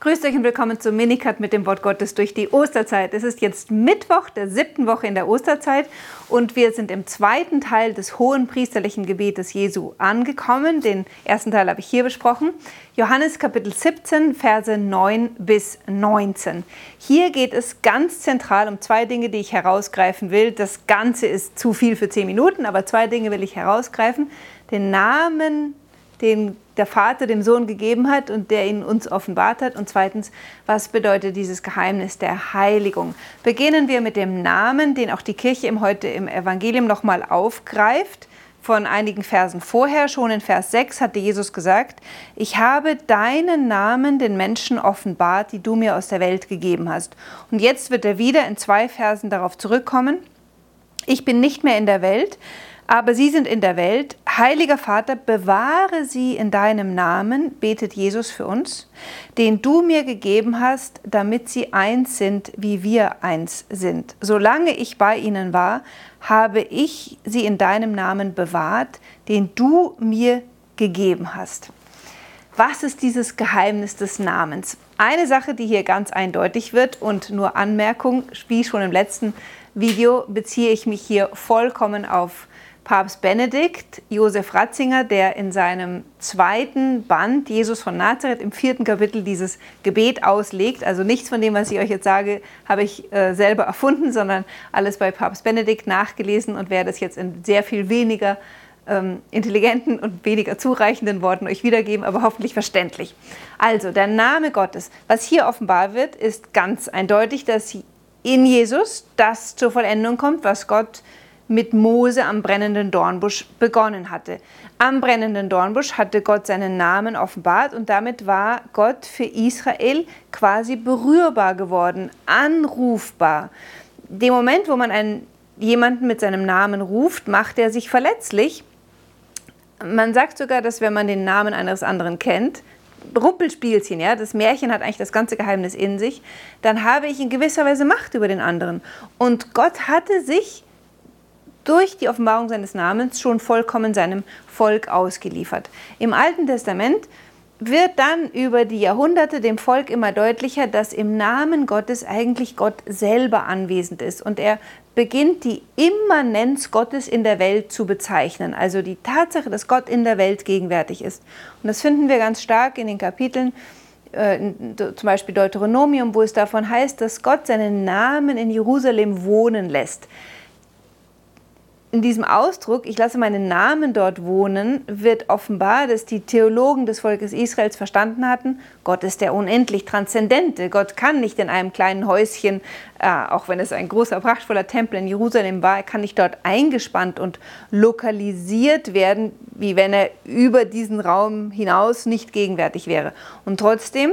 Grüßt euch und willkommen zum Minicut mit dem Wort Gottes durch die Osterzeit. Es ist jetzt Mittwoch der siebten Woche in der Osterzeit und wir sind im zweiten Teil des hohen priesterlichen Gebetes Jesu angekommen. Den ersten Teil habe ich hier besprochen. Johannes Kapitel 17, Verse 9 bis 19. Hier geht es ganz zentral um zwei Dinge, die ich herausgreifen will. Das Ganze ist zu viel für zehn Minuten, aber zwei Dinge will ich herausgreifen. Den Namen den der Vater dem Sohn gegeben hat und der ihn uns offenbart hat. Und zweitens, was bedeutet dieses Geheimnis der Heiligung? Beginnen wir mit dem Namen, den auch die Kirche im heute im Evangelium nochmal aufgreift. Von einigen Versen vorher, schon in Vers 6, hatte Jesus gesagt, ich habe deinen Namen den Menschen offenbart, die du mir aus der Welt gegeben hast. Und jetzt wird er wieder in zwei Versen darauf zurückkommen. Ich bin nicht mehr in der Welt, aber sie sind in der Welt. Heiliger Vater, bewahre sie in deinem Namen, betet Jesus für uns, den du mir gegeben hast, damit sie eins sind, wie wir eins sind. Solange ich bei ihnen war, habe ich sie in deinem Namen bewahrt, den du mir gegeben hast. Was ist dieses Geheimnis des Namens? Eine Sache, die hier ganz eindeutig wird und nur Anmerkung, wie schon im letzten Video, beziehe ich mich hier vollkommen auf Papst Benedikt, Josef Ratzinger, der in seinem zweiten Band Jesus von Nazareth im vierten Kapitel dieses Gebet auslegt. Also nichts von dem, was ich euch jetzt sage, habe ich äh, selber erfunden, sondern alles bei Papst Benedikt nachgelesen und werde es jetzt in sehr viel weniger ähm, intelligenten und weniger zureichenden Worten euch wiedergeben, aber hoffentlich verständlich. Also der Name Gottes, was hier offenbar wird, ist ganz eindeutig, dass in Jesus das zur Vollendung kommt, was Gott mit Mose am brennenden Dornbusch begonnen hatte. Am brennenden Dornbusch hatte Gott seinen Namen offenbart und damit war Gott für Israel quasi berührbar geworden, anrufbar. Dem Moment, wo man einen, jemanden mit seinem Namen ruft, macht er sich verletzlich. Man sagt sogar, dass wenn man den Namen eines anderen kennt, Rumpelspielchen, ja, das Märchen hat eigentlich das ganze Geheimnis in sich, dann habe ich in gewisser Weise Macht über den anderen. Und Gott hatte sich durch die Offenbarung seines Namens schon vollkommen seinem Volk ausgeliefert. Im Alten Testament wird dann über die Jahrhunderte dem Volk immer deutlicher, dass im Namen Gottes eigentlich Gott selber anwesend ist und er beginnt die Immanenz Gottes in der Welt zu bezeichnen, also die Tatsache, dass Gott in der Welt gegenwärtig ist. Und das finden wir ganz stark in den Kapiteln, äh, zum Beispiel Deuteronomium, wo es davon heißt, dass Gott seinen Namen in Jerusalem wohnen lässt in diesem Ausdruck, ich lasse meinen Namen dort wohnen, wird offenbar, dass die Theologen des Volkes Israels verstanden hatten, Gott ist der unendlich Transzendente. Gott kann nicht in einem kleinen Häuschen, äh, auch wenn es ein großer, prachtvoller Tempel in Jerusalem war, er kann nicht dort eingespannt und lokalisiert werden, wie wenn er über diesen Raum hinaus nicht gegenwärtig wäre. Und trotzdem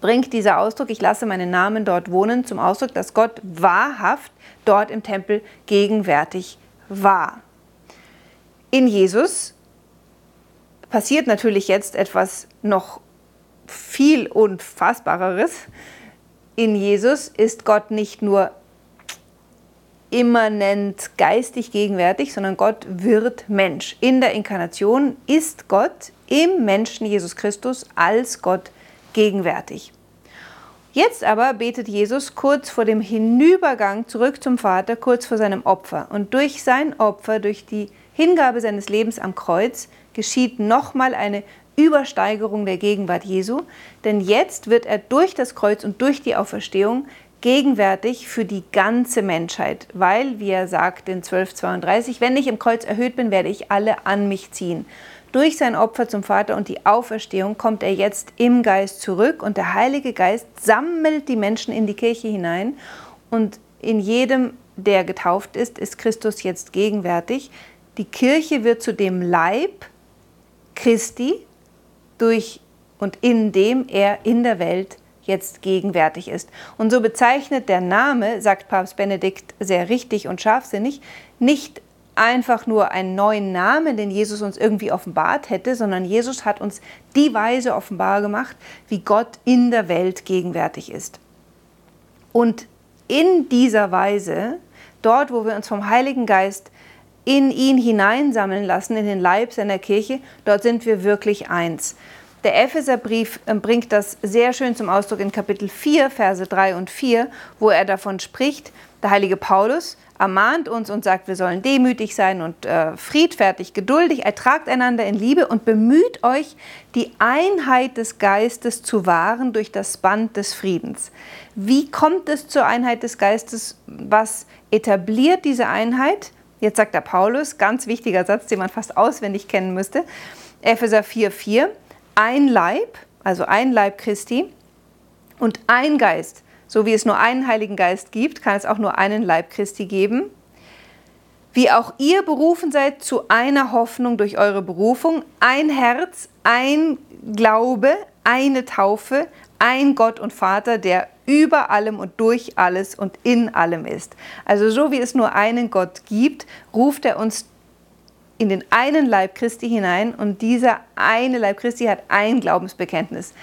bringt dieser Ausdruck, ich lasse meinen Namen dort wohnen, zum Ausdruck, dass Gott wahrhaft dort im Tempel gegenwärtig ist war. In Jesus passiert natürlich jetzt etwas noch viel Unfassbareres. In Jesus ist Gott nicht nur immanent geistig gegenwärtig, sondern Gott wird Mensch. In der Inkarnation ist Gott im Menschen Jesus Christus als Gott gegenwärtig. Jetzt aber betet Jesus kurz vor dem Hinübergang zurück zum Vater, kurz vor seinem Opfer. Und durch sein Opfer, durch die Hingabe seines Lebens am Kreuz, geschieht nochmal eine Übersteigerung der Gegenwart Jesu. Denn jetzt wird er durch das Kreuz und durch die Auferstehung gegenwärtig für die ganze Menschheit, weil, wie er sagt in 1232, wenn ich im Kreuz erhöht bin, werde ich alle an mich ziehen. Durch sein Opfer zum Vater und die Auferstehung kommt er jetzt im Geist zurück und der Heilige Geist sammelt die Menschen in die Kirche hinein und in jedem, der getauft ist, ist Christus jetzt gegenwärtig. Die Kirche wird zu dem Leib Christi durch und in dem er in der Welt jetzt gegenwärtig ist. Und so bezeichnet der Name, sagt Papst Benedikt sehr richtig und scharfsinnig, nicht einfach nur einen neuen Namen, den Jesus uns irgendwie offenbart hätte, sondern Jesus hat uns die Weise offenbar gemacht, wie Gott in der Welt gegenwärtig ist. Und in dieser Weise, dort, wo wir uns vom Heiligen Geist in ihn hineinsammeln lassen, in den Leib seiner Kirche, dort sind wir wirklich eins. Der Epheserbrief ähm, bringt das sehr schön zum Ausdruck in Kapitel 4, Verse 3 und 4, wo er davon spricht, der heilige Paulus ermahnt uns und sagt, wir sollen demütig sein und äh, friedfertig, geduldig, ertragt einander in Liebe und bemüht euch, die Einheit des Geistes zu wahren durch das Band des Friedens. Wie kommt es zur Einheit des Geistes? Was etabliert diese Einheit? Jetzt sagt der Paulus, ganz wichtiger Satz, den man fast auswendig kennen müsste, Epheser 4,4, ein Leib, also ein Leib Christi und ein Geist so wie es nur einen Heiligen Geist gibt, kann es auch nur einen Leib Christi geben. Wie auch ihr berufen seid zu einer Hoffnung durch eure Berufung, ein Herz, ein Glaube, eine Taufe, ein Gott und Vater, der über allem und durch alles und in allem ist. Also so wie es nur einen Gott gibt, ruft er uns in den einen Leib Christi hinein und dieser eine Leib Christi hat ein Glaubensbekenntnis.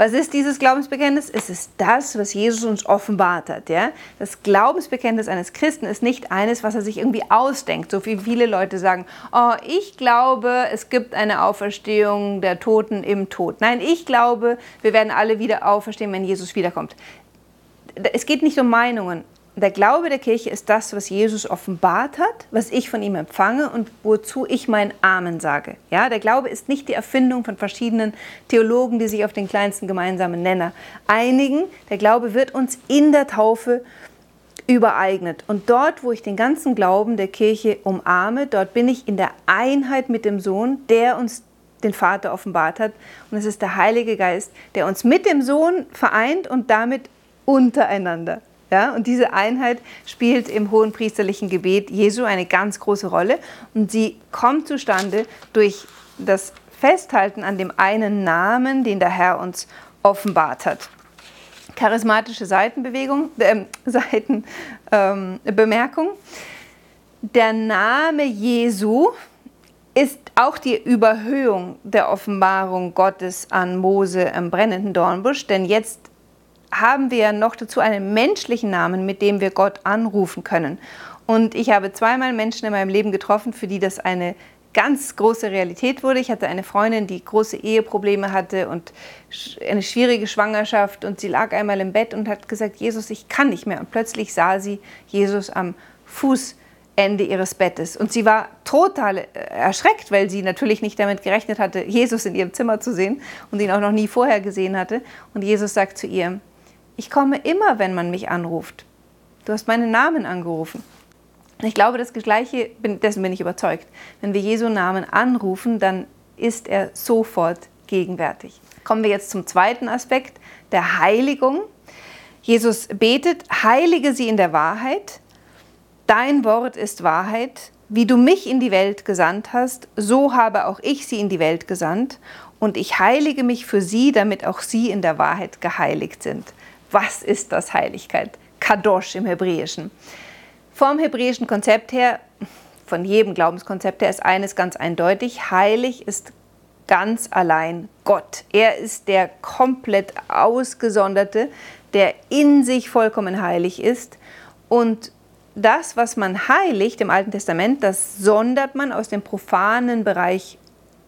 Was ist dieses Glaubensbekenntnis? Es ist das, was Jesus uns offenbart hat. Ja? Das Glaubensbekenntnis eines Christen ist nicht eines, was er sich irgendwie ausdenkt. So wie viele Leute sagen, oh, ich glaube, es gibt eine Auferstehung der Toten im Tod. Nein, ich glaube, wir werden alle wieder auferstehen, wenn Jesus wiederkommt. Es geht nicht um Meinungen der Glaube der Kirche ist das, was Jesus offenbart hat, was ich von ihm empfange und wozu ich mein Amen sage. Ja, der Glaube ist nicht die Erfindung von verschiedenen Theologen, die sich auf den kleinsten gemeinsamen Nenner einigen. Der Glaube wird uns in der Taufe übereignet. Und dort, wo ich den ganzen Glauben der Kirche umarme, dort bin ich in der Einheit mit dem Sohn, der uns den Vater offenbart hat. Und es ist der Heilige Geist, der uns mit dem Sohn vereint und damit untereinander. Ja, und diese Einheit spielt im hohen priesterlichen Gebet Jesu eine ganz große Rolle und sie kommt zustande durch das Festhalten an dem einen Namen, den der Herr uns offenbart hat. Charismatische Seitenbewegung, äh, Seitenbemerkung. Ähm, der Name Jesu ist auch die Überhöhung der Offenbarung Gottes an Mose im brennenden Dornbusch, denn jetzt haben wir noch dazu einen menschlichen Namen, mit dem wir Gott anrufen können. Und ich habe zweimal Menschen in meinem Leben getroffen, für die das eine ganz große Realität wurde. Ich hatte eine Freundin, die große Eheprobleme hatte und eine schwierige Schwangerschaft und sie lag einmal im Bett und hat gesagt, Jesus, ich kann nicht mehr. Und plötzlich sah sie Jesus am Fußende ihres Bettes. Und sie war total äh, erschreckt, weil sie natürlich nicht damit gerechnet hatte, Jesus in ihrem Zimmer zu sehen und ihn auch noch nie vorher gesehen hatte. Und Jesus sagt zu ihr, ich komme immer, wenn man mich anruft. Du hast meinen Namen angerufen. Ich glaube, das Gleiche, dessen bin ich überzeugt. Wenn wir Jesu Namen anrufen, dann ist er sofort gegenwärtig. Kommen wir jetzt zum zweiten Aspekt, der Heiligung. Jesus betet, heilige sie in der Wahrheit. Dein Wort ist Wahrheit. Wie du mich in die Welt gesandt hast, so habe auch ich sie in die Welt gesandt. Und ich heilige mich für sie, damit auch sie in der Wahrheit geheiligt sind was ist das Heiligkeit? Kadosh im Hebräischen. Vom hebräischen Konzept her, von jedem Glaubenskonzept her, ist eines ganz eindeutig. Heilig ist ganz allein Gott. Er ist der komplett ausgesonderte, der in sich vollkommen heilig ist. Und das, was man heiligt im Alten Testament, das sondert man aus dem profanen Bereich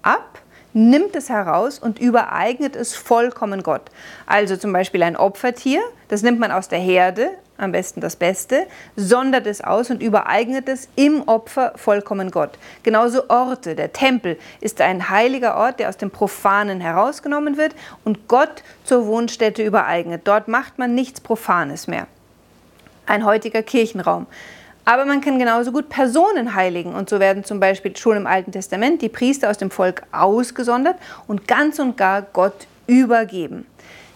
ab nimmt es heraus und übereignet es vollkommen Gott. Also zum Beispiel ein Opfertier, das nimmt man aus der Herde, am besten das Beste, sondert es aus und übereignet es im Opfer vollkommen Gott. Genauso Orte, der Tempel ist ein heiliger Ort, der aus dem Profanen herausgenommen wird und Gott zur Wohnstätte übereignet. Dort macht man nichts Profanes mehr. Ein heutiger Kirchenraum aber man kann genauso gut Personen heiligen. Und so werden zum Beispiel schon im Alten Testament die Priester aus dem Volk ausgesondert und ganz und gar Gott übergeben.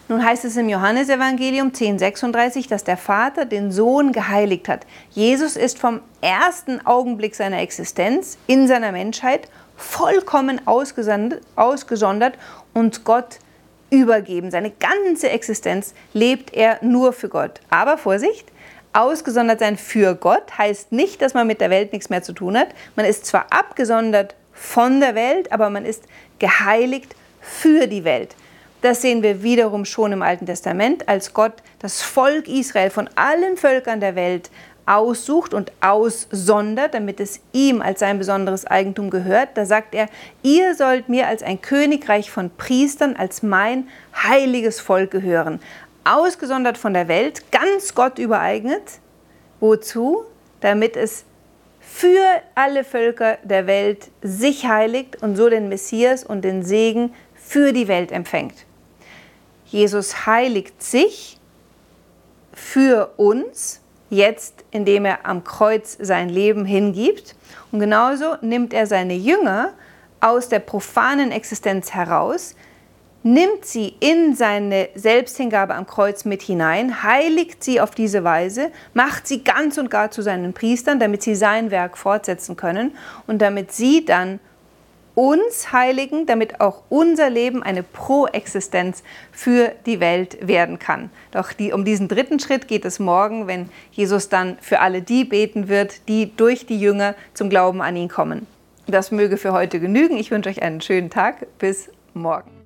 Nun heißt es im Johannesevangelium 10,36, dass der Vater den Sohn geheiligt hat. Jesus ist vom ersten Augenblick seiner Existenz in seiner Menschheit vollkommen ausgesondert und Gott übergeben. Seine ganze Existenz lebt er nur für Gott. Aber Vorsicht, Ausgesondert sein für Gott heißt nicht, dass man mit der Welt nichts mehr zu tun hat. Man ist zwar abgesondert von der Welt, aber man ist geheiligt für die Welt. Das sehen wir wiederum schon im Alten Testament, als Gott das Volk Israel von allen Völkern der Welt aussucht und aussondert, damit es ihm als sein besonderes Eigentum gehört. Da sagt er, ihr sollt mir als ein Königreich von Priestern, als mein heiliges Volk gehören. Ausgesondert von der Welt, ganz Gott übereignet. Wozu? Damit es für alle Völker der Welt sich heiligt und so den Messias und den Segen für die Welt empfängt. Jesus heiligt sich für uns, jetzt indem er am Kreuz sein Leben hingibt. Und genauso nimmt er seine Jünger aus der profanen Existenz heraus, nimmt sie in seine Selbsthingabe am Kreuz mit hinein, heiligt sie auf diese Weise, macht sie ganz und gar zu seinen Priestern, damit sie sein Werk fortsetzen können und damit sie dann uns heiligen, damit auch unser Leben eine Proexistenz für die Welt werden kann. Doch die, um diesen dritten Schritt geht es morgen, wenn Jesus dann für alle die beten wird, die durch die Jünger zum Glauben an ihn kommen. Das möge für heute genügen. Ich wünsche euch einen schönen Tag. Bis morgen.